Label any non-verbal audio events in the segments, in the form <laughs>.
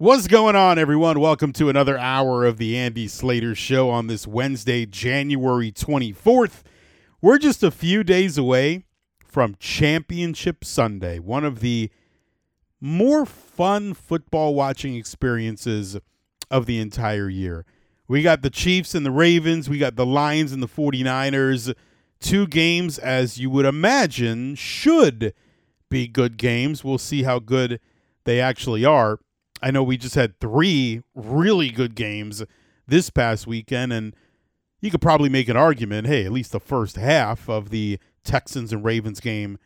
What's going on, everyone? Welcome to another hour of the Andy Slater Show on this Wednesday, January 24th. We're just a few days away from Championship Sunday, one of the more fun football watching experiences of the entire year. We got the Chiefs and the Ravens, we got the Lions and the 49ers. Two games, as you would imagine, should be good games. We'll see how good they actually are. I know we just had three really good games this past weekend, and you could probably make an argument hey, at least the first half of the Texans and Ravens game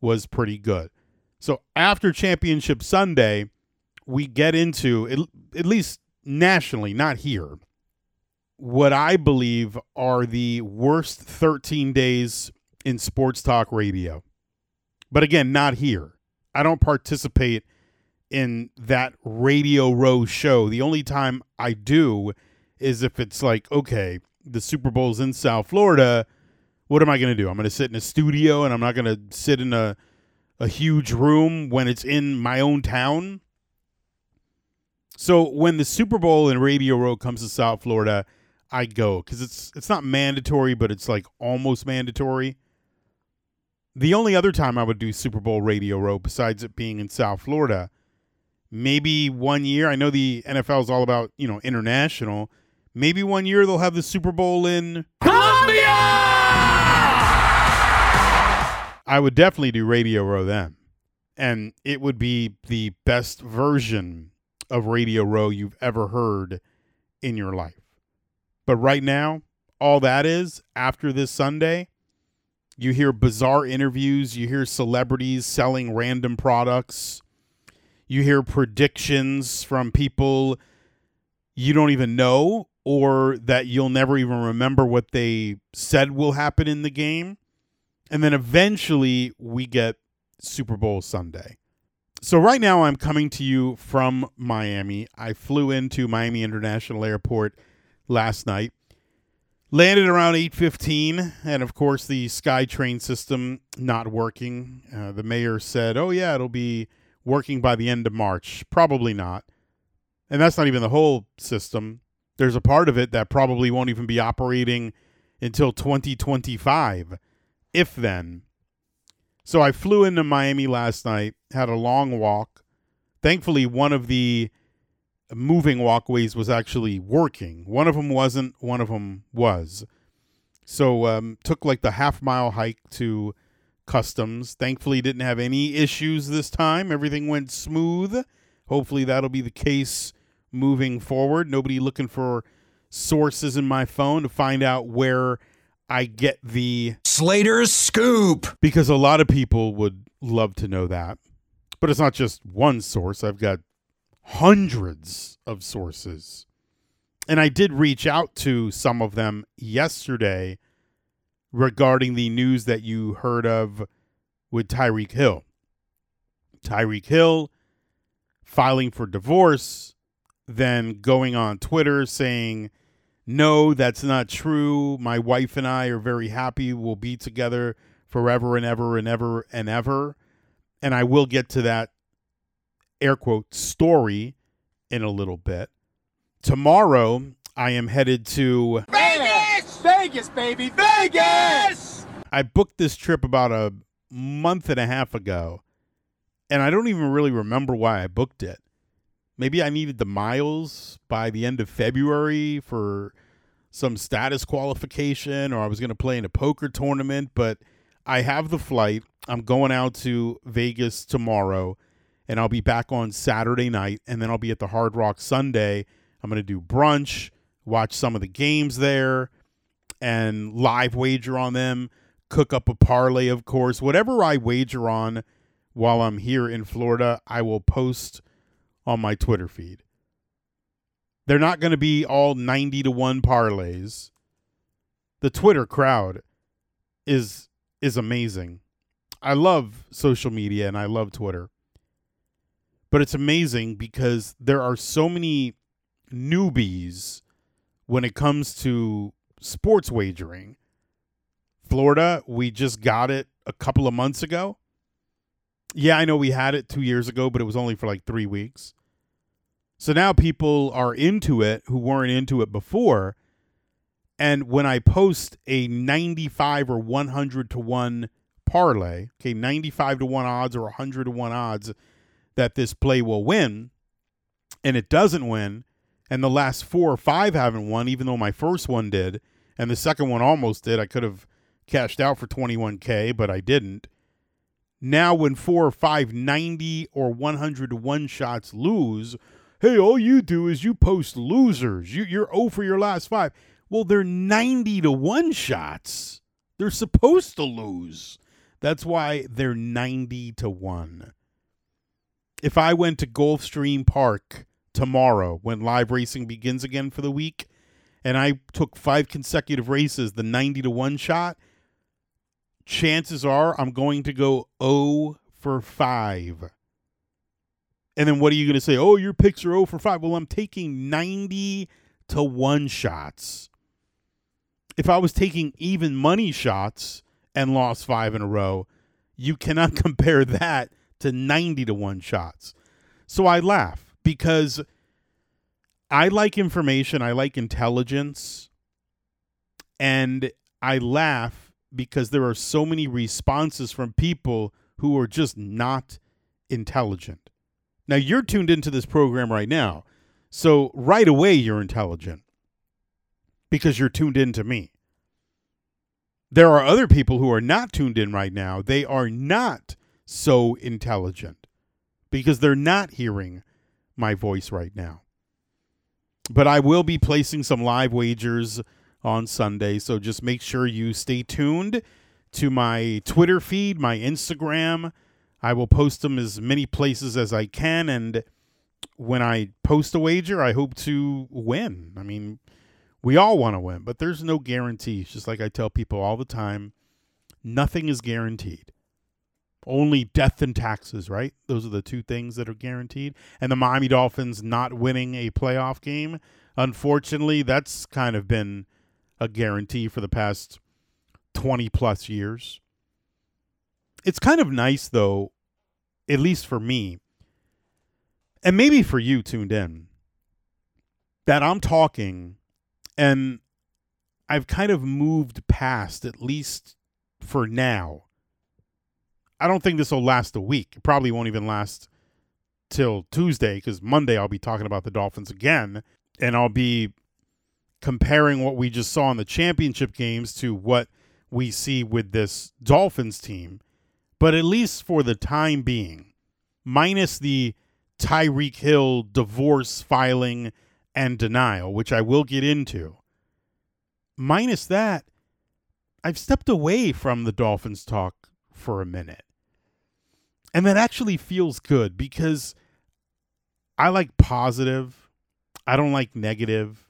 was pretty good. So after Championship Sunday, we get into, at, least nationally, not here, what I believe are the worst 13 days in sports talk radio. But again, not here. I don't participate in that Radio Row show. The only time I do is if it's like, okay, the Super Bowl's in South Florida. What am I going to do? I'm going to sit in a studio and I'm not going to sit in a a huge room when it's in my own town. So when the Super Bowl in Radio Row comes to South Florida, I go because it's it's not mandatory, but it's like almost mandatory. The only other time I would do Super Bowl Radio Row, besides it being in South Florida, maybe one year. I know the NFL is all about you know international. Maybe one year they'll have the Super Bowl in Colombia. I would definitely do Radio Row then, and it would be the best version of Radio Row you've ever heard in your life. But right now, all that is after this Sunday. You hear bizarre interviews, you hear celebrities selling random products you hear predictions from people you don't even know or that you'll never even remember what they said will happen in the game. And then eventually we get Super Bowl Sunday. So right now I'm coming to you from Miami. I flew into Miami International Airport last night. Landed around 8:15 and of course the SkyTrain system not working. Uh, the mayor said, "Oh yeah, it'll be working by the end of March? Probably not. And that's not even the whole system. There's a part of it that probably won't even be operating until 2025, if then. So I flew into Miami last night, had a long walk. Thankfully, one of the moving walkways was actually working. One of them wasn't, one of them was. So um, took like the half mile hike to Customs. Thankfully, didn't have any issues this time. Everything went smooth. Hopefully, that'll be the case moving forward. Nobody looking for sources in my phone to find out where I get the Slater's scoop. Because a lot of people would love to know that. But it's not just one source, I've got hundreds of sources. And I did reach out to some of them yesterday regarding the news that you heard of with Tyreek Hill. Tyreek Hill filing for divorce, then going on Twitter saying, No, that's not true. My wife and I are very happy. We'll be together forever and ever and ever and ever. And I will get to that air quote story in a little bit. Tomorrow, I am headed to. Vegas, baby, Vegas! I booked this trip about a month and a half ago, and I don't even really remember why I booked it. Maybe I needed the miles by the end of February for some status qualification, or I was going to play in a poker tournament, but I have the flight. I'm going out to Vegas tomorrow, and I'll be back on Saturday night, and then I'll be at the Hard Rock Sunday. I'm going to do brunch, watch some of the games there, and live wager on them, cook up a parlay, of course. Whatever I wager on while I'm here in Florida, I will post on my Twitter feed. They're not going to be all 90 to 1 parlays. The Twitter crowd is is amazing. I love social media and I love Twitter. But it's amazing because there are so many newbies when it comes to sports wagering. Florida, we just got it a couple of months ago. Yeah, I know we had it two years ago, but it was only for like three weeks. So now people are into it who weren't into it before. And when I post a 95 or 100 to 1 parlay, okay, 95 to 1 odds or 100 to 1 odds that this play will win, and it doesn't win, and the last four or five haven't won, even though my first one did, and the second one almost did. I could have cashed out for 21K, but I didn't. Now, when four or five 90 or 100 to 1 shots lose, hey, all you do is you post losers. You, you're 0 for your last five. Well, they're 90 to 1 shots. They're supposed to lose. That's why they're 90 to 1. If I went to Gulfstream Park tomorrow when live racing begins again for the week and I took five consecutive races, the 90 to 1 shot, chances are I'm going to go 0 for 5. And then what are you going to say? Oh, your picks are 0 for 5. Well, I'm taking 90 to 1 shots. If I was taking even money shots and lost 5 in a row, you cannot <laughs> compare that to 90 to 1 shots. So I laugh because I like information, I like intelligence, and I laugh because there are so many responses from people who are just not intelligent. Now, you're tuned into this program right now. So, right away, you're intelligent because you're tuned in to me. There are other people who are not tuned in right now. They are not so intelligent because they're not hearing my voice right now. But I will be placing some live wagers on Sunday. So just make sure you stay tuned to my Twitter feed, my Instagram. I will post them as many places as I can. And when I post a wager, I hope to win. I mean, we all want to win, but there's no guarantees. Just like I tell people all the time, nothing is guaranteed. Only death and taxes, right? Those are the two things that are guaranteed. And the Miami Dolphins not winning a playoff game, unfortunately, that's kind of been a guarantee for the past 20 plus years. It's kind of nice, though, at least for me, and maybe for you tuned in, that I'm talking and I've kind of moved past, at least for now. I don't think this will last a week. It probably won't even last till Tuesday because Monday I'll be talking about the Dolphins again and I'll be comparing what we just saw in the championship games to what we see with this Dolphins team. But at least for the time being, minus the Tyreek Hill divorce filing and denial, which I will get into, minus that, I've stepped away from the Dolphins talk for a minute. And that actually feels good because I like positive. I don't like negative.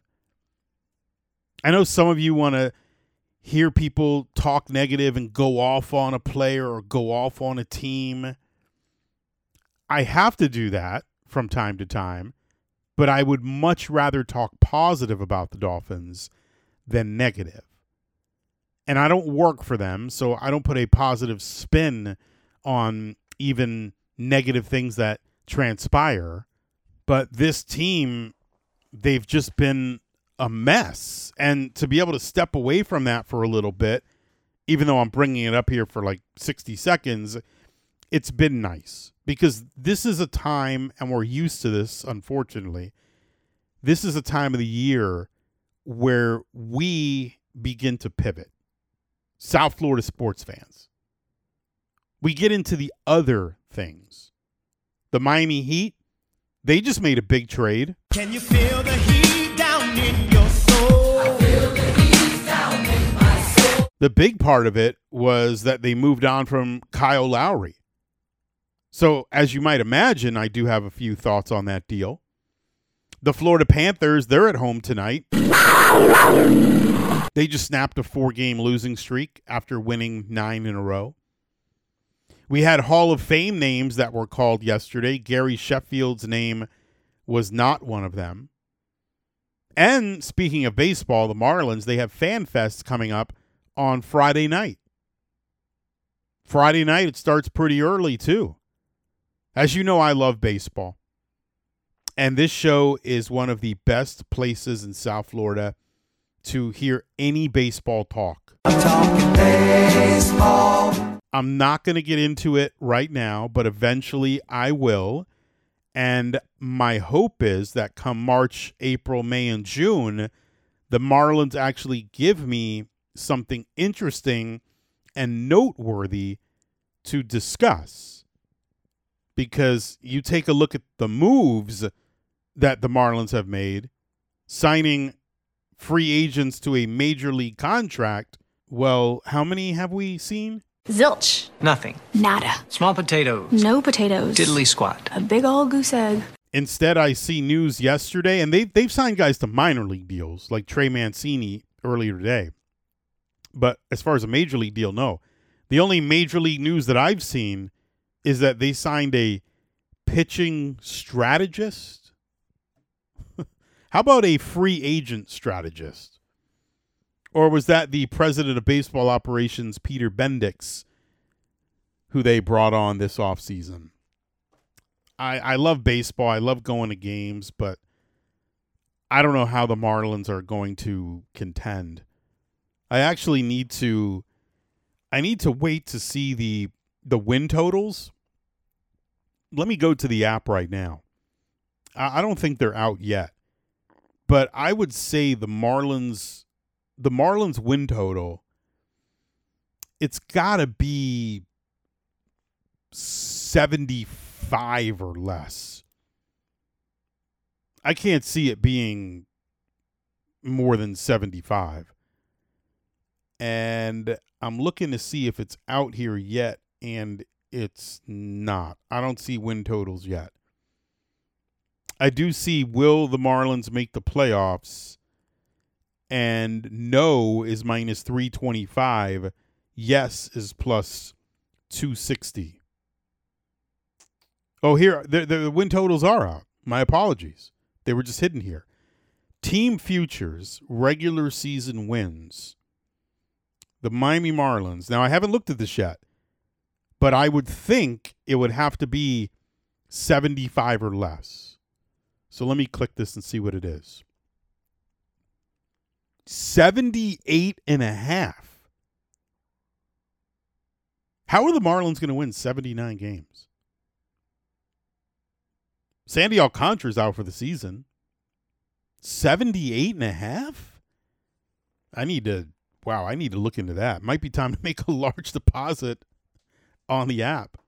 I know some of you want to hear people talk negative and go off on a player or go off on a team. I have to do that from time to time, but I would much rather talk positive about the Dolphins than negative. And I don't work for them, so I don't put a positive spin on even negative things that transpire. But this team, they've just been a mess. And to be able to step away from that for a little bit, even though I'm bringing it up here for like 60 seconds, it's been nice because this is a time, and we're used to this, unfortunately. This is a time of the year where we begin to pivot. South Florida sports fans. We get into the other things. The Miami Heat, they just made a big trade. Can you feel the heat down in your soul? The big part of it was that they moved on from Kyle Lowry. So, as you might imagine, I do have a few thoughts on that deal. The Florida Panthers, they're at home tonight. <laughs> They just snapped a four game losing streak after winning nine in a row. We had Hall of Fame names that were called yesterday. Gary Sheffield's name was not one of them. And speaking of baseball, the Marlins, they have Fan Fest coming up on Friday night. Friday night, it starts pretty early, too. As you know, I love baseball. And this show is one of the best places in South Florida to hear any baseball talk. I'm talking baseball. I'm not going to get into it right now, but eventually I will. And my hope is that come March, April, May, and June, the Marlins actually give me something interesting and noteworthy to discuss. Because you take a look at the moves that the Marlins have made, signing free agents to a major league contract. Well, how many have we seen? Zilch. Nothing. Nada. Small potatoes. No potatoes. Diddly squat. A big old goose egg. Instead, I see news yesterday, and they they've signed guys to minor league deals, like Trey Mancini earlier today. But as far as a major league deal, no. The only major league news that I've seen is that they signed a pitching strategist. How about a free agent strategist? Or was that the president of baseball operations, Peter Bendix, who they brought on this offseason? I, I love baseball. I love going to games, but I don't know how the Marlins are going to contend. I actually need to I need to wait to see the the win totals. Let me go to the app right now. I, I don't think they're out yet. But I would say the Marlins the Marlins win total, it's got to be 75 or less. I can't see it being more than 75. And I'm looking to see if it's out here yet, and it's not. I don't see win totals yet. I do see will the Marlins make the playoffs? and no is minus 325 yes is plus 260 oh here the, the win totals are out. My apologies. They were just hidden here. Team futures regular season wins. The miami marlins. Now i haven't looked at this yet but i would think it would have to be 75 or less so let me click this and see what it is 78 and a half. How are the Marlins going to win 79 games? Sandy Alcantara's out for the season. 78 and a half? I need to wow, I need to look into that. Might be time to <laughs> make a large deposit on the app.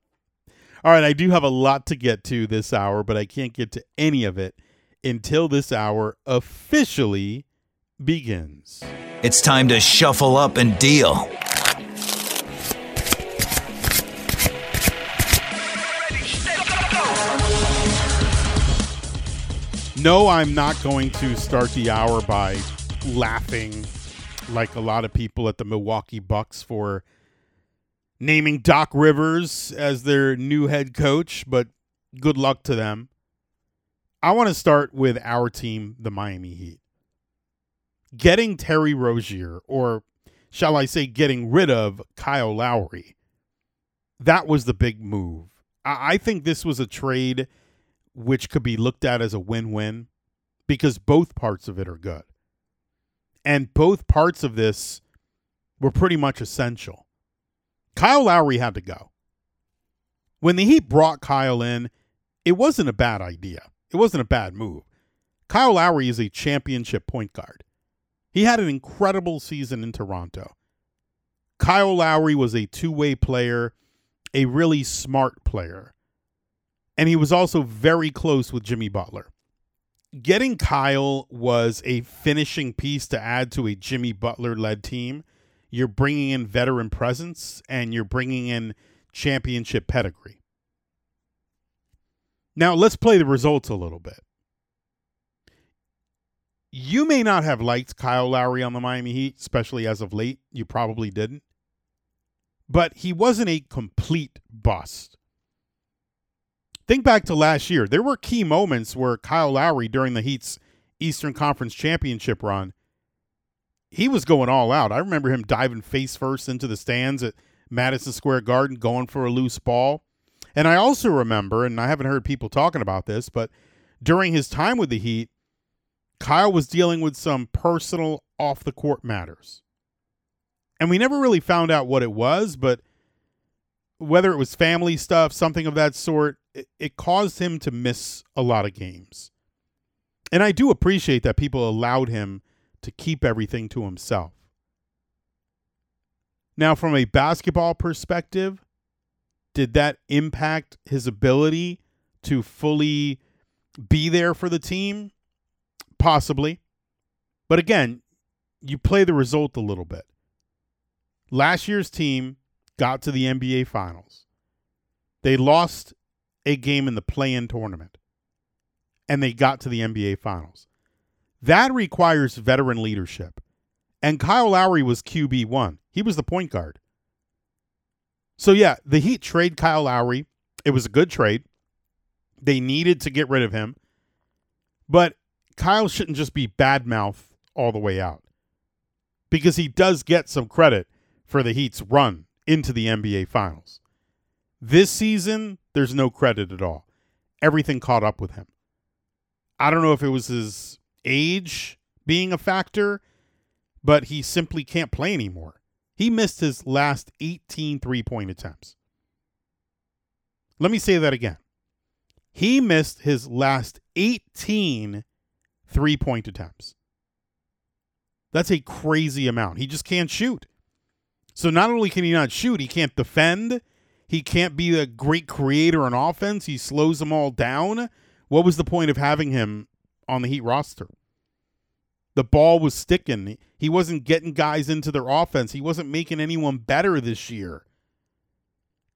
All right, I do have a lot to get to this hour, but I can't get to any of it until this hour officially begins. It's time to shuffle up and deal. No, I'm not going to start the hour by laughing like a lot of people at the Milwaukee Bucks for naming Doc Rivers as their new head coach, but good luck to them. I want to start with our team, the Miami Heat getting Terry Rozier, or shall I say, getting rid of Kyle Lowry, that was the big move. I, I think this was a trade which could be looked at as a win win because both parts of it are good. And both parts of this were pretty much essential. Kyle Lowry had to go. When the Heat brought Kyle in, it wasn't a bad idea. It wasn't a bad move. Kyle Lowry is a championship point guard. He had an incredible season in Toronto. Kyle Lowry was a two way player, a really smart player. And he was also very close with Jimmy Butler. Getting Kyle was a finishing piece to add to a Jimmy Butler led team. You're bringing in veteran presence and you're bringing in championship pedigree. Now, let's play the results a little bit you may not have liked Kyle Lowry on the Miami Heat, especially as of late. You probably didn't. But he wasn't a complete bust. Think back to last year. There were key moments where Kyle Lowry, during the Heat's Eastern Conference Championship run, he was going all out. I remember him diving face first into the stands at Madison Square Garden, going for a loose ball. And I also remember, and I haven't heard people talking about this, but during his time with the Heat, Kyle was dealing with some personal off the court matters. And we never really found out what it was, but whether it was family stuff, something of that sort, it, it caused him to miss a lot of games. And I do appreciate that people allowed him to keep everything to himself. Now, from a basketball perspective, did that impact his ability to fully be there for the team? Possibly. But again, you play the result a little bit. Last year's team got to the NBA Finals. They lost a game in the play in tournament, and they got to the NBA Finals. That requires veteran leadership. And Kyle Lowry was QB1, he was the point guard. So, yeah, the Heat trade Kyle Lowry. It was a good trade. They needed to get rid of him. But Kyle shouldn't just be bad mouth all the way out because he does get some credit for the Heat's run into the NBA Finals. This season, there's no credit at all. Everything caught up with him. I don't know if it was his age being a factor, but he simply can't play anymore. He missed his last 18 three point attempts. Let me say that again. He missed his last 18 three point attempts. That's a crazy amount. He just can't shoot. So not only can he not shoot, he can't defend. He can't be a great creator on offense. He slows them all down. What was the point of having him on the Heat roster? The ball was sticking. He wasn't getting guys into their offense. He wasn't making anyone better this year.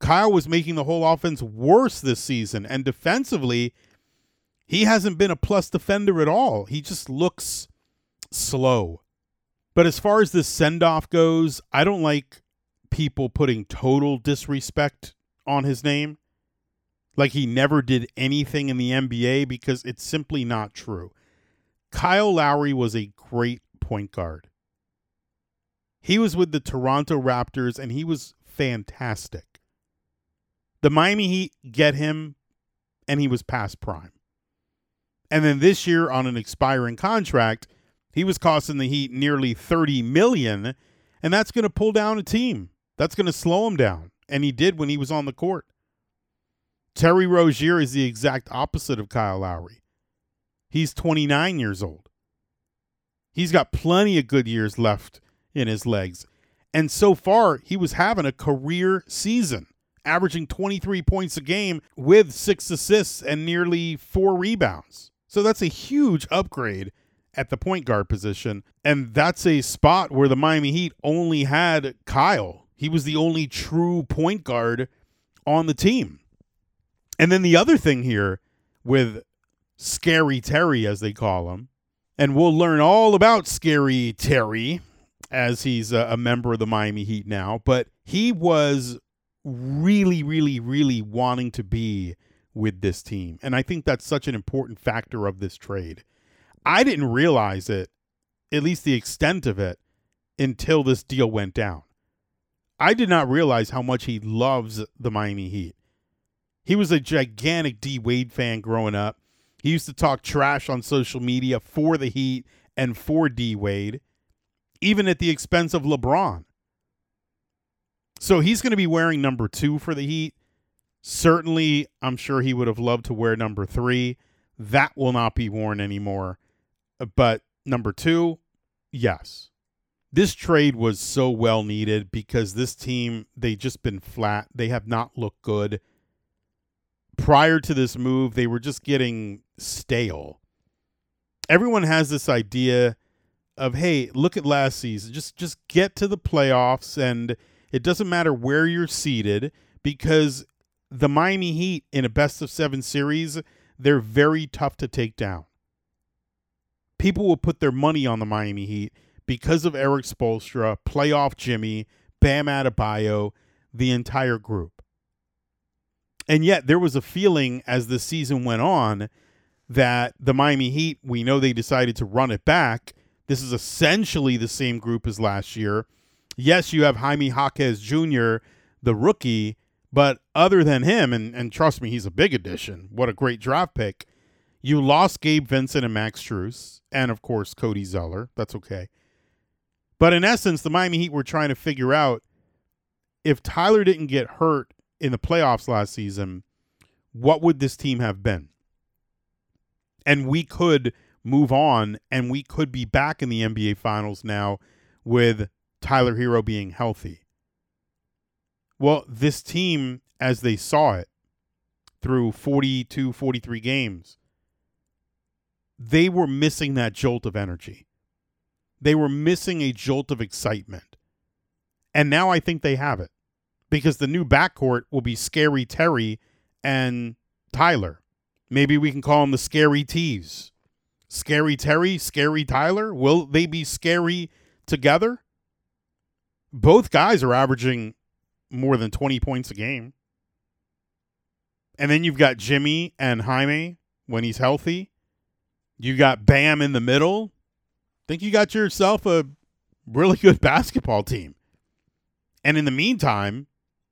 Kyle was making the whole offense worse this season. And defensively, he hasn't been a plus defender at all. He just looks slow. But as far as this send off goes, I don't like people putting total disrespect on his name. Like he never did anything in the NBA because it's simply not true. Kyle Lowry was a great point guard. He was with the Toronto Raptors and he was fantastic. The Miami Heat get him and he was past prime. And then this year on an expiring contract, he was costing the Heat nearly 30 million, and that's going to pull down a team. That's going to slow him down, and he did when he was on the court. Terry Rozier is the exact opposite of Kyle Lowry. He's 29 years old. He's got plenty of good years left in his legs. And so far, he was having a career season, averaging 23 points a game with six assists and nearly four rebounds. So that's a huge upgrade at the point guard position. And that's a spot where the Miami Heat only had Kyle. He was the only true point guard on the team. And then the other thing here with Scary Terry, as they call him, and we'll learn all about Scary Terry as he's a, a member of the Miami Heat now, but he was really, really, really wanting to be with this team. And I think that's such an important factor of this trade. I didn't realize it, at least the extent of it, until this deal went down. I did not realize how much he loves the Miami Heat. He was a gigantic D Wade fan growing up. He used to talk trash on social media for the Heat and for D Wade, even at the expense of LeBron. So he's going to be wearing number two for the Heat. Certainly, I'm sure he would have loved to wear number three. That will not be worn anymore. But number two, yes. This trade was so well needed because this team, they just been flat. They have not looked good. Prior to this move, they were just getting stale. Everyone has this idea of, hey, look at last season. Just just get to the playoffs and it doesn't matter where you're seated because the Miami Heat in a best of 7 series, they're very tough to take down people will put their money on the Miami Heat because of Erik Spoelstra, playoff Jimmy, Bam Adebayo, the entire group. And yet there was a feeling as the season went on that the Miami Heat, we know they decided to run it back. This is essentially the same group as last year. Yes, you have Jaime Jaquez Jr., the rookie, but other than him, and, and trust me, he's a big addition. What a great draft pick You lost Gabe Vincent and Max Strus, and of course Cody Zeller. That's okay. But in essence, the Miami Heat were trying to figure out if Tyler didn't get hurt in the playoffs last season, what would this team have been? And we could move on and we could be back in the NBA Finals now with Tyler Herro being healthy. Well, this team, as they saw it through 42, 43 games, they were missing that jolt of energy. They were missing a jolt of excitement. And now I think they have it because the new backcourt will be Scary Terry and Tyler. Maybe we can call them the Scary Tees. Scary Terry, Scary Tyler. Will they be scary together? Both guys are averaging more than 20 points a game. And then you've got Jimmy and Jaime when he's healthy. You got Bam in the middle. Think you got yourself a really good basketball team. And in the meantime,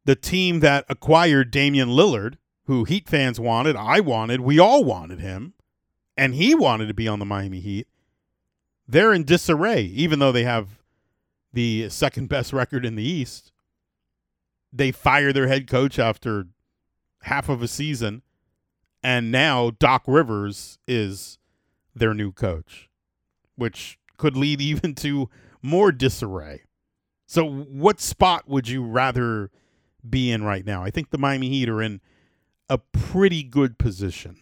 the team that acquired Damian Lillard, who Heat fans wanted, I wanted, we all wanted him, and he wanted to be on the Miami Heat, they're in disarray, even though they have the second best record in the East. They fire their head coach after half of a season, and now Doc Rivers is their new coach, which could lead <laughs> even to more disarray. So, what spot would you rather be in right now? I think the Miami Heat are in a pretty good position.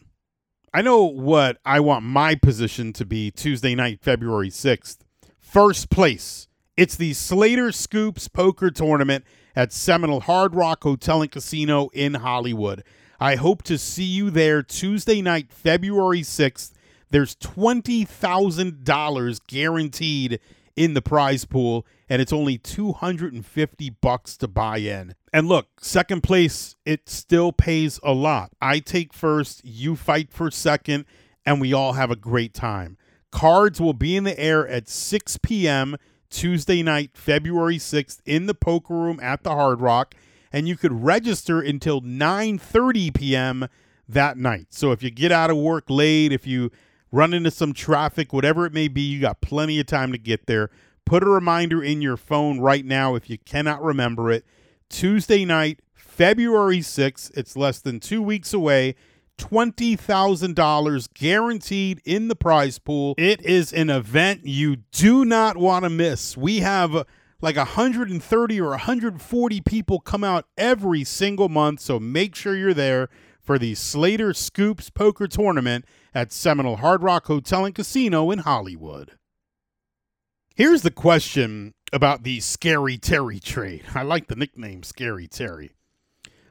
I know what I want my position to be Tuesday night, February 6th. First place. It's the Slater Scoops Poker Tournament at Seminole Hard Rock Hotel and Casino in Hollywood. I hope to see you there Tuesday night, February 6th. There's $20,000 guaranteed in the prize pool and it's only 250 bucks to buy in. And look, second place, it still pays a lot. I take first, you fight for second, and we all have a great time. Cards will be in the air at 6 p.m. Tuesday night, February 6th in the poker room at the Hard Rock, and you could register until 9:30 p.m. that night. So if you get out of work late, if you run into some traffic, whatever it may be, you got plenty of time to get there. Put a reminder in your phone right now if you cannot remember it. Tuesday night, February 6th. It's less than two weeks away. $20,000 guaranteed in the prize pool. It is an event you do not want to miss. We have like 130 or 140 people come out every single month, so make sure you're there for the Slater Scoops Poker Tournament at Seminole Hard Rock Hotel and Casino in Hollywood. Here's the question about the Scary Terry trade. I like the nickname Scary Terry.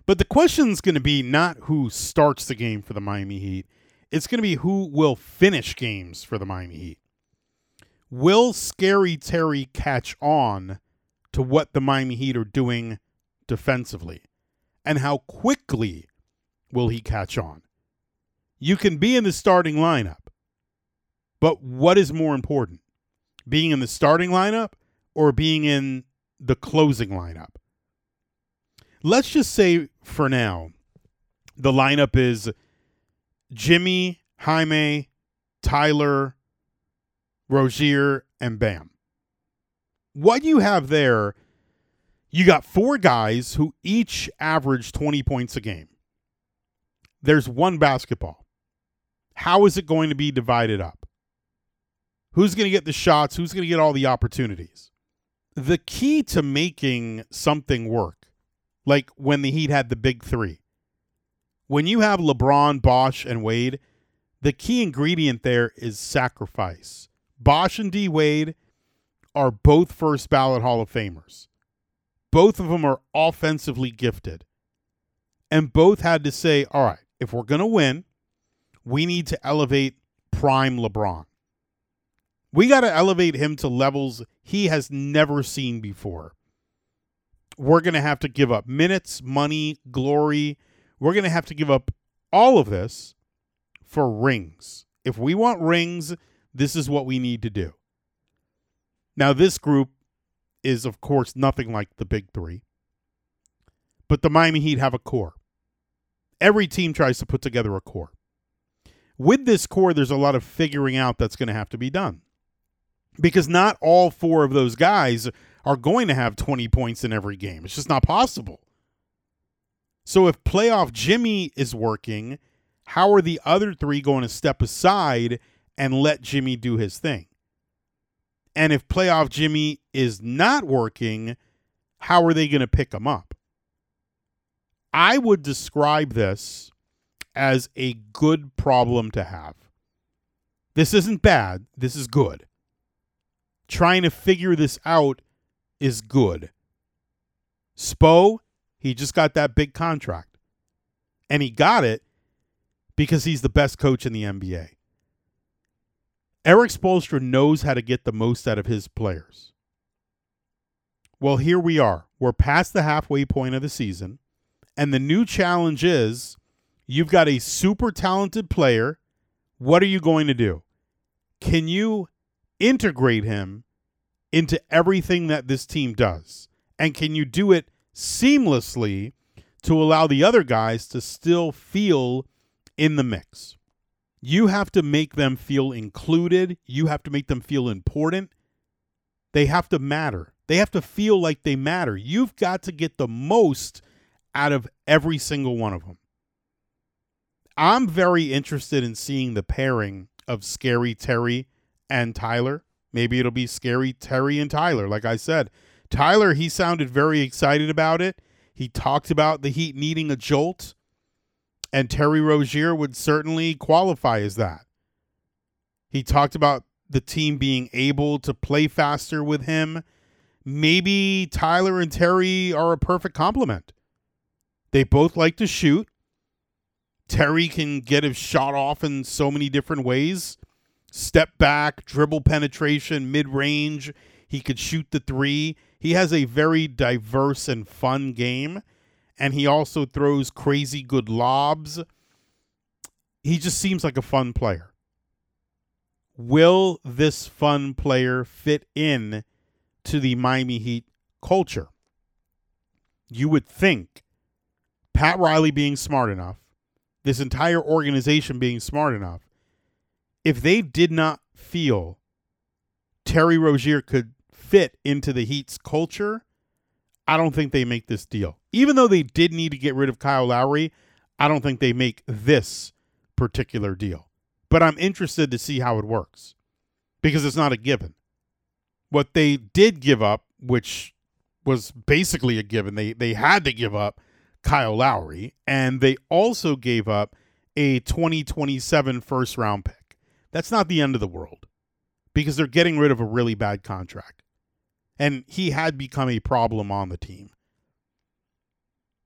But the question's going to be not who starts the game for the Miami Heat. It's going to be who will finish games for the Miami Heat. Will Scary Terry catch on to what the Miami Heat are doing defensively? And how quickly will he catch on? You can be in the starting lineup, but what is more important? being in the starting lineup or being in the closing lineup. Let's just say for now, the lineup is Jimmy, Jaime, Tyler, Rozier, and Bam. What you have there, you got four guys who each average 20 points a game. There's one basketball. How is it going to be divided up? Who's going to get the shots? Who's going to get all the opportunities? The key to making something work, like when the Heat had the big three, when you have LeBron, Bosh, and Wade, the key ingredient there is sacrifice. Bosh and D Wade are both first ballot Hall of Famers. Both of them are offensively gifted. And both had to say, all right, if we're going to win, we need to elevate prime LeBron. We got to elevate him to levels he has never seen before. We're going to have to give up minutes, money, glory. We're going to have to give up all of this for rings. If we want rings, this is what we need to do. Now, this group is, of course, nothing like the big three, but the Miami Heat have a core. Every team tries to put together a core. With this core, there's a lot of figuring out that's going to have to be done because not all four of those guys are going to have 20 points in every game. It's just not possible. So if playoff Jimmy is working, how are the other three going to step aside and let Jimmy do his thing? And if playoff Jimmy is not working, how are they going to pick him up? I would describe this as a good problem to have. This isn't bad, this is good. Trying to figure this out is good. Spo, he just got that big contract. And he got it because he's the best coach in the NBA. Erik Spoelstra knows how to get the most out of his players. Well, here we are. We're past the halfway point of the season, and the new challenge is you've got a super talented player. What are you going to do? Can you integrate him into everything that this team does? And can you do it seamlessly to allow the other guys to still feel in the mix? You have to make them feel included. You have to make them feel important. They have to matter. They have to feel like they matter. You've got to get the most out of every single one of them. I'm very interested in seeing the pairing of Scary Terry and Tyler. Maybe it'll be Scary Terry and Tyler. Like I said, Tyler, he sounded very excited about it. He talked about the Heat needing a jolt, and Terry Rozier would certainly qualify as that. He talked about the team being able to play faster with him. Maybe Tyler and Terry are a perfect complement. They both like to shoot. Terry can get his shot off in so many different ways step back, dribble penetration, mid range. He could shoot the three. He has a very diverse and fun game, and he also throws crazy good lobs. He just seems like a fun player. Will this fun player fit in to the Miami Heat culture? You would think Pat Riley being smart enough, this entire organization being smart enough, if they did not feel Terry Rozier could fit into the Heat's culture, I don't think they make this deal. Even though they did need to get rid of Kyle Lowry, I don't think they make this particular deal. But I'm interested to see how it works because it's not a given. What they did give up, which was basically a given, they they had to give up Kyle Lowry, and they also gave up a 2027 first round pick. That's not the end of the world because they're getting rid of a really bad contract. And he had become a problem on the team.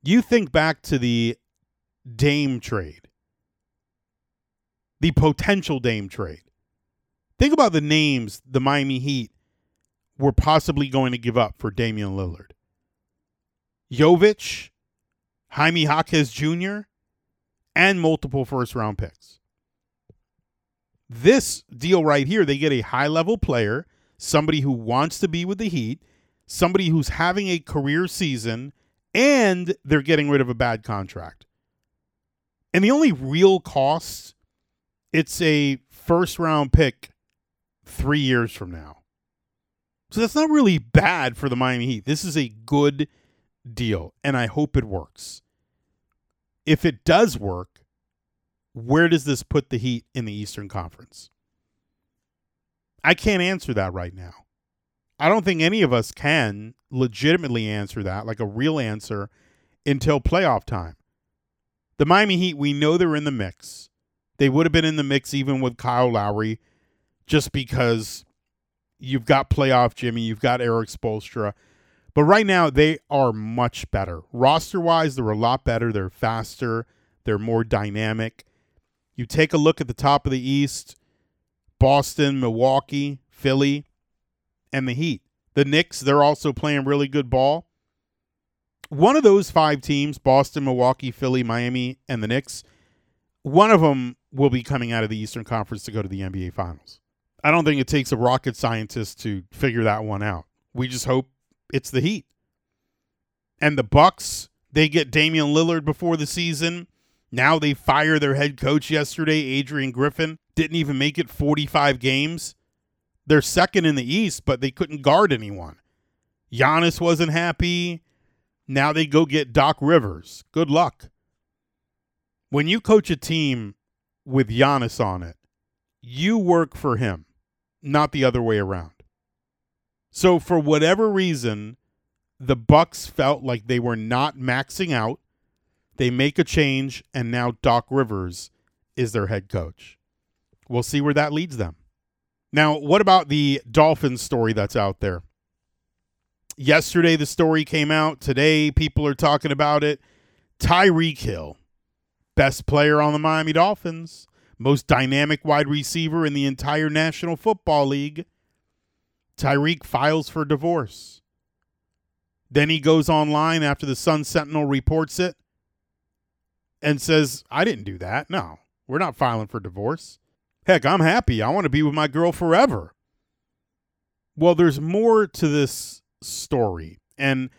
You think back to the Dame trade, the potential Dame trade. Think about the names the Miami Heat were possibly going to give up for Damian Lillard. Jovic, Jaime Jaquez Jr., and multiple first round picks. This deal right here, they get a high level player, somebody who wants to be with the Heat, somebody who's having a career season, and they're getting rid of a bad contract. And the only real cost, it's a first round pick three years from now. So that's not really bad for the Miami Heat. This is a good deal, and I hope it works. If it does work, where does this put the Heat in the Eastern Conference? I can't answer that right now. I don't think any of us can legitimately answer that, like a real answer, until playoff time. The Miami Heat, we know they're in the mix. They would have been in the mix even with Kyle Lowry, just because you've got playoff Jimmy, you've got Erik Spoelstra. But right now, they are much better. Roster wise, they're a lot better. They're faster, they're more dynamic. You take a look at the top of the East Boston, Milwaukee, Philly, and the Heat. The Knicks, they're also playing really good ball. One of those five teams, Boston, Milwaukee, Philly, Miami, and the Knicks, one of them will be coming out of the Eastern Conference to go to the NBA Finals. I don't think it takes a rocket scientist to figure that one out. We just hope it's the Heat. And the Bucks, they get Damian Lillard before the season. Now they fire their head coach yesterday, Adrian Griffin. Didn't even make it 45 games. They're second in the East, but they couldn't guard anyone. Giannis wasn't happy. Now they go get Doc Rivers. Good luck. When you coach a team with Giannis on it, you work for him, not the other way around. So for whatever reason, the Bucks felt like they were not maxing out. They make a change and now Doc Rivers is their head coach. We'll see where that leads them. Now, what about the Dolphins story that's out there? Yesterday, the story came out. Today, people are talking about it. Tyreek Hill, best player on the Miami Dolphins, most dynamic wide receiver in the entire National Football League. Tyreek files for divorce. Then he goes online after the Sun Sentinel reports it and says, I didn't do that. No, we're not filing for divorce. Heck, I'm happy. I want to be with my girl forever. Well, there's more to this story, and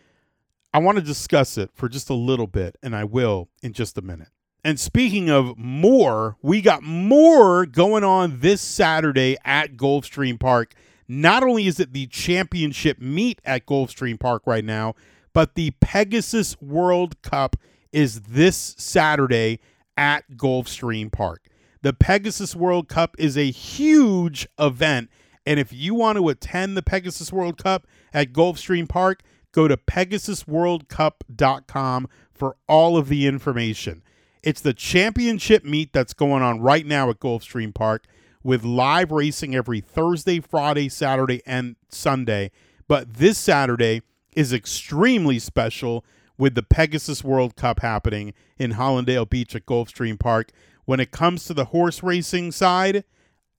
I want to discuss it for just a little bit, and I will in just a minute. And speaking of more, we got more going on this Saturday at Gulfstream Park. Not only is it the championship meet at Gulfstream Park right now, but the Pegasus World Cup is this Saturday at Gulfstream Park. The Pegasus World Cup is a huge event. And if you want to attend the Pegasus World Cup at Gulfstream Park, go to pegasusworldcup.com for all of the information. It's the championship meet that's going on right now at Gulfstream Park with live racing every Thursday, Friday, Saturday, and Sunday. But this Saturday is extremely special with the Pegasus World Cup happening in Hallandale Beach at Gulfstream Park. When it comes to the horse racing side,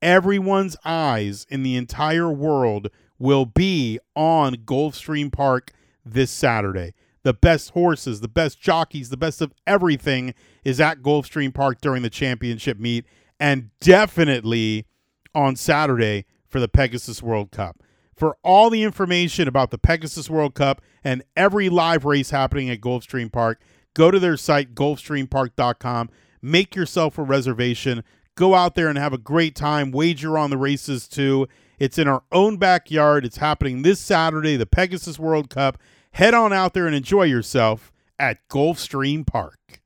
everyone's eyes in the entire world will be on Gulfstream Park this Saturday. The best horses, the best jockeys, the best of everything is at Gulfstream Park during the championship meet and definitely on Saturday for the Pegasus World Cup. For all the information about the Pegasus World Cup and every live race happening at Gulfstream Park, go to their site, gulfstreampark.com. Make yourself a reservation. Go out there and have a great time. Wager on the races too. It's in our own backyard. It's happening this Saturday, the Pegasus World Cup. Head on out there and enjoy yourself at Gulfstream Park.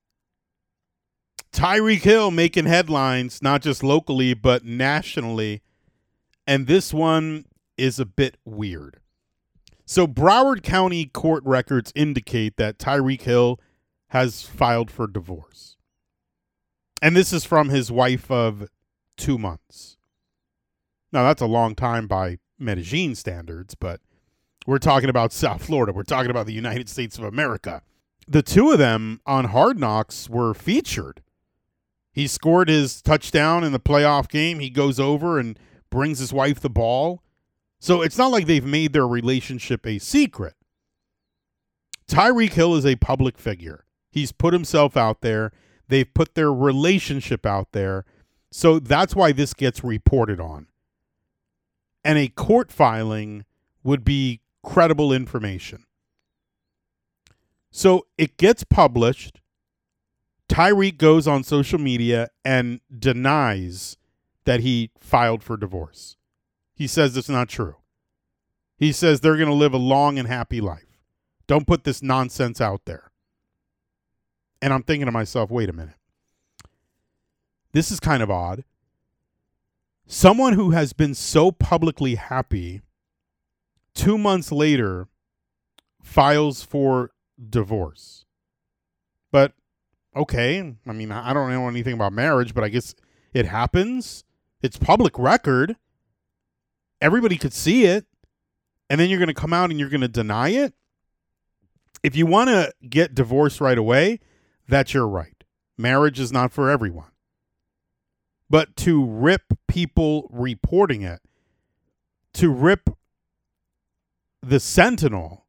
Tyreek Hill making headlines, not just locally, but nationally. And this one is a bit weird. So, Broward County court records indicate that Tyreek Hill has filed for divorce. And this is from his wife of two months. Now, that's a long time by Medellin standards, but we're talking about South Florida. We're talking about the United States of America. The two of them on Hard Knocks were featured. He scored his touchdown in the playoff game. He goes over and brings his wife the ball. So it's not like they've made their relationship a secret. Tyreek Hill is a public figure. He's put himself out there. They've put their relationship out there. So that's why this gets reported on. And a court filing would be credible information. So it gets published. Tyreek goes on social media and denies that he filed for divorce. He says it's not true. He says they're going to live a long and happy life. Don't put this nonsense out there. And I'm thinking to myself, wait a minute. This is kind of odd. Someone who has been so publicly happy two months later files for divorce. But okay, I mean, I don't know anything about marriage, but I guess it happens. It's public record. Everybody could see it. And then you're going to come out and you're going to deny it. If you want to get divorced right away, that's your right. Marriage is not for everyone. But to rip people reporting it, to rip the Sentinel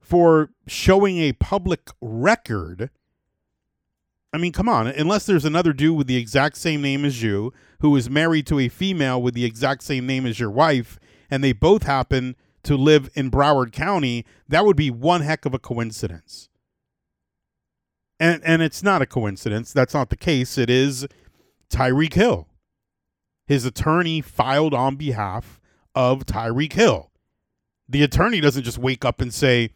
for showing a public record. I mean, come on. Unless there's another dude with the exact same name as you who is married to a female with the exact same name as your wife, and they both happen to live in Broward County, that would be one heck of a coincidence. And and it's not a coincidence. That's not the case. It is Tyreek Hill. His attorney filed on behalf of Tyreek Hill. The attorney doesn't just wake up and say,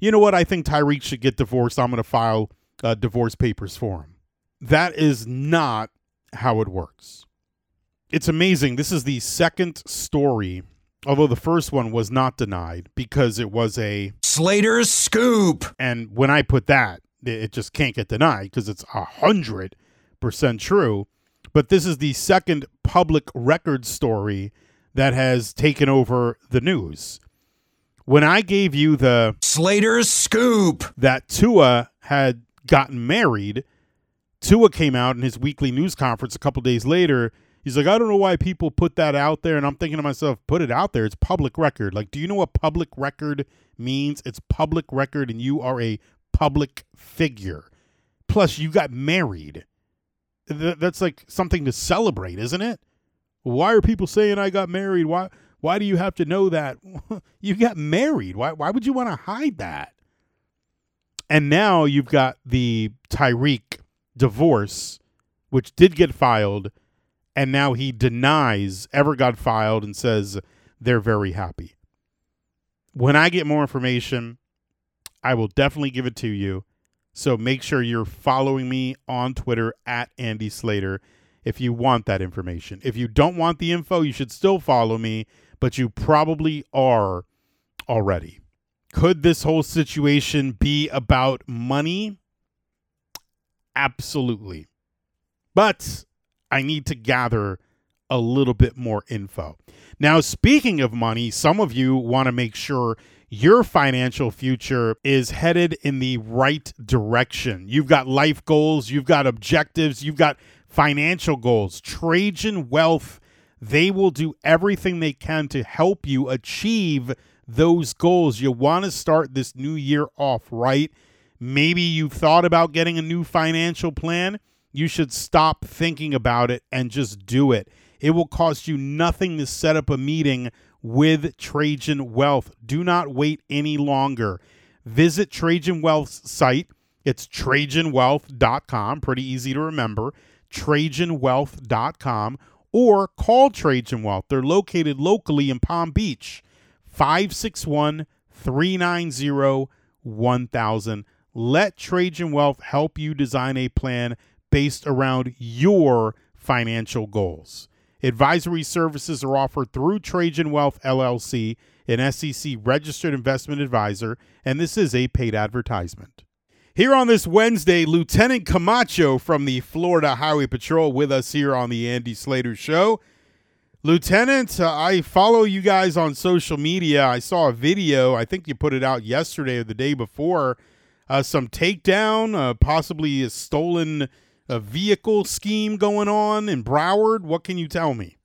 "You know what? I think Tyreek should get divorced. I'm going to file uh, divorce papers for him." That is not how it works. It's amazing. This is the second story, although the first one was not denied because it was a Slater's Scoop. and when I put that, it just can't get denied because it's a hundred percent true. But this is the second public record story that has taken over the news. When I gave you the Slater's Scoop. that Tua had gotten married, Tua came out in his weekly news conference a couple days later. He's like, I don't know why people put that out there. And I'm thinking to myself, put it out there. It's public record. Like, do you know what public record means? It's public record, and you are a public figure. Plus, you got married. Th- that's like something to celebrate, isn't it? Why are people saying I got married? Why? Why do you have to know that? <laughs> you got married. Why? Why would you want to hide that? And now you've got the Tyreek divorce, which did get filed, and now he denies ever got filed and says they're very happy. When I get more information, I will definitely give it to you. So make sure you're following me on Twitter at Andy Slater if you want that information. If you don't want the info, you should still follow me, but you probably are already. Could this whole situation be about money? Absolutely. But I need to gather a little bit more info. Now, speaking of money, some of you want to make sure your financial future is headed in the right direction. You've got life goals, you've got objectives, you've got financial goals. Trajan Wealth, they will do everything they can to help you achieve those goals. You want to start this new year off right. Maybe you've thought about getting a new financial plan. You should stop thinking about it and just do it. It will cost you nothing to set up a meeting with Trajan Wealth. Do not wait any longer. Visit Trajan Wealth's site. It's TrajanWealth.com. Pretty easy to remember. TrajanWealth.com or call Trajan Wealth. They're located locally in Palm Beach. 561 390 1000. Let Trajan Wealth help you design a plan based around your financial goals. Advisory services are offered through Trajan Wealth LLC, an SEC registered investment advisor, and this is a paid advertisement. Here on this Wednesday, Lieutenant Camacho from the Florida Highway Patrol with us here on the Andy Slater Show. Lieutenant, uh, I follow you guys on social media. I saw a video, I think you put it out yesterday or the day before, uh, some takedown, uh, possibly a stolen vehicle scheme going on in Broward. What can you tell me?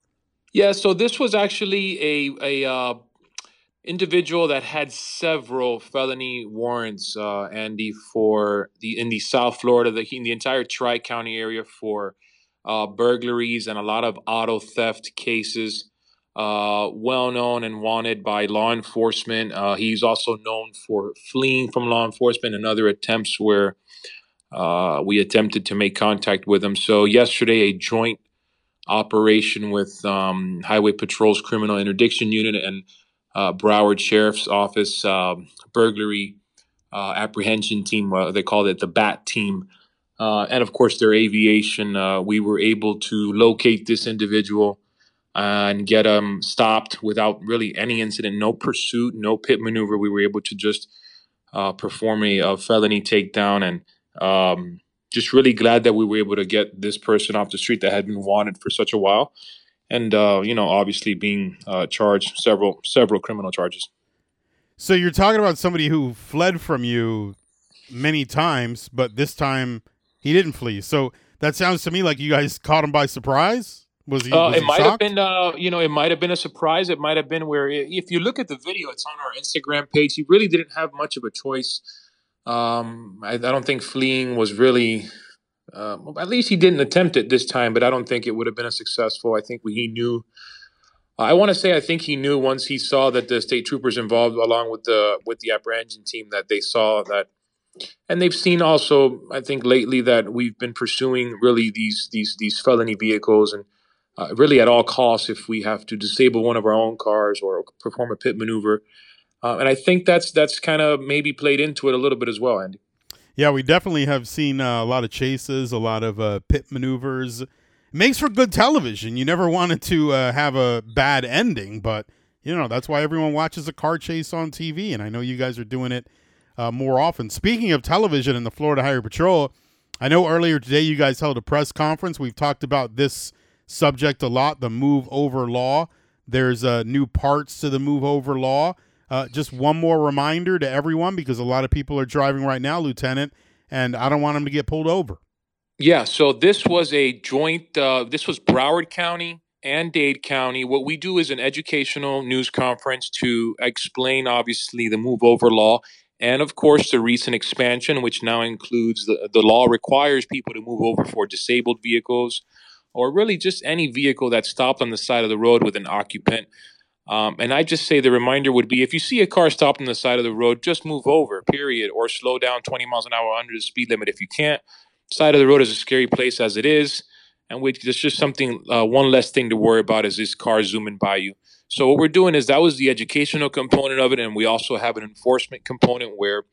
Yeah, so this was actually a a uh, individual that had several felony warrants, uh, Andy, for the in the South Florida, the in the entire Tri County area for uh, burglaries and a lot of auto theft cases. Uh, well known and wanted by law enforcement. Uh, he's also known for fleeing from law enforcement and other attempts where uh, we attempted to make contact with him. So yesterday, a joint operation with um, Highway Patrol's Criminal Interdiction Unit and uh, Broward Sheriff's Office um, burglary uh, apprehension team. Uh, they called it the BAT team. Uh, and of course, their aviation. Uh, we were able to locate this individual and get him stopped without really any incident, no pursuit, no pit maneuver. We were able to just uh, perform a, a felony takedown and um, just really glad that we were able to get this person off the street that had been wanted for such a while and uh, you know obviously being uh, charged several several criminal charges So you're talking about somebody who fled from you many times, but this time he didn't flee. So that sounds to me like you guys caught him by surprise. Was he? uh, was it he might have been uh, you know it might have been a surprise it might have been where if you look at the video it's on our instagram page he really didn't have much of a choice um, I, I don't think fleeing was really uh, at least he didn't attempt it this time but i don't think it would have been a successful i think he knew I want to say I think he knew once he saw that the state troopers involved, along with the with the apprehension team, that they saw that and they've seen also, I think, lately that we've been pursuing really these these these felony vehicles, and uh, really at all costs, if we have to disable one of our own cars or perform a pit maneuver, uh, and I think that's that's kind of maybe played into it a little bit as well, Andy. Yeah, we definitely have seen uh, a lot of chases, a lot of uh, pit maneuvers. It makes for good television. You never wanted to uh, have a bad ending, but you know that's why everyone watches a car chase on TV, and I know you guys are doing it uh, more often. Speaking of television and the Florida Highway Patrol, I know earlier today you guys held a press conference. We've talked about this subject a lot, the move over law. There's uh, new parts to the move over law. Uh, just one more reminder to everyone because a lot of people are driving right now, Lieutenant, and I don't want them to get pulled over. Yeah, so this was a joint, uh, this was Broward County and Dade County. What we do is an educational news conference to explain, obviously, the move over law and of course the recent expansion which now includes the, the law requires people to move over for disabled vehicles or really just any vehicle that's stopped on the side of the road with an occupant. Um, and i just say the reminder would be if you see a car stopped on the side of the road just move over period or slow down 20 miles an hour under the speed limit if you can't. Side of the road is a scary place as it is and we, there's just something uh, one less thing to worry about as this car zooming by you so what we're doing is that was the educational component of it, and we also have an enforcement component where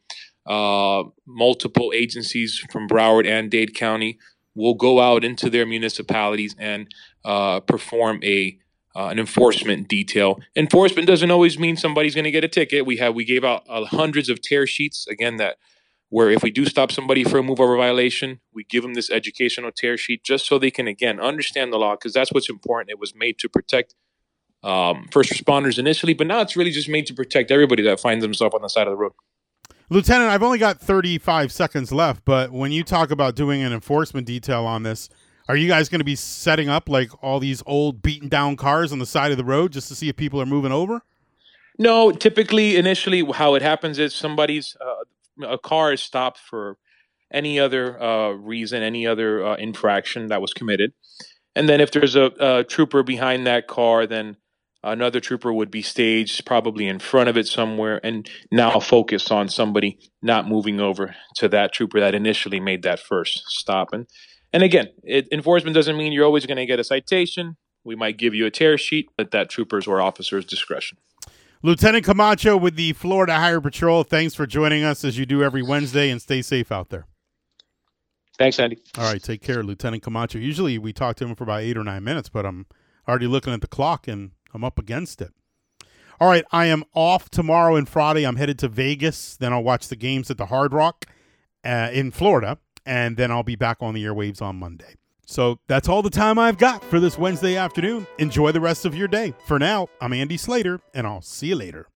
uh, multiple agencies from Broward and Dade County will go out into their municipalities and uh, perform a uh, an enforcement detail. Enforcement doesn't always mean somebody's going to get a ticket. We have we gave out uh, hundreds of tear sheets again that where if we do stop somebody for a move over violation, we give them this educational tear sheet just so they can again understand the law because that's what's important. It was made to protect um, first responders initially, but now it's really just made to protect everybody that finds themselves on the side of the road. Lieutenant, I've only got 35 seconds left, but when you talk about doing an enforcement detail on this, are you guys going to be setting up like all these old beaten down cars on the side of the road just to see if people are moving over? No, typically, initially, how it happens is somebody's uh, a car is stopped for any other uh, reason, any other uh, infraction that was committed, and then if there's a, a trooper behind that car, then Another trooper would be staged probably in front of it somewhere and now focus on somebody not moving over to that trooper that initially made that first stop. And, and again, it, enforcement doesn't mean you're always going to get a citation. We might give you a tear sheet, but that trooper's or officer's discretion. Lieutenant Camacho with the Florida Highway Patrol, thanks for joining us as you do every Wednesday and stay safe out there. Thanks, Andy. All right, take care, Lieutenant Camacho. Usually we talk to him for about eight or nine minutes, but I'm already looking at the clock and I'm up against it. All right, I am off tomorrow and Friday. I'm headed to Vegas. Then I'll watch the games at the Hard Rock uh, in Florida, and then I'll be back on the airwaves on Monday. So that's all the time I've got for this Wednesday afternoon. Enjoy the rest of your day. For now, I'm Andy Slater, and I'll see you later.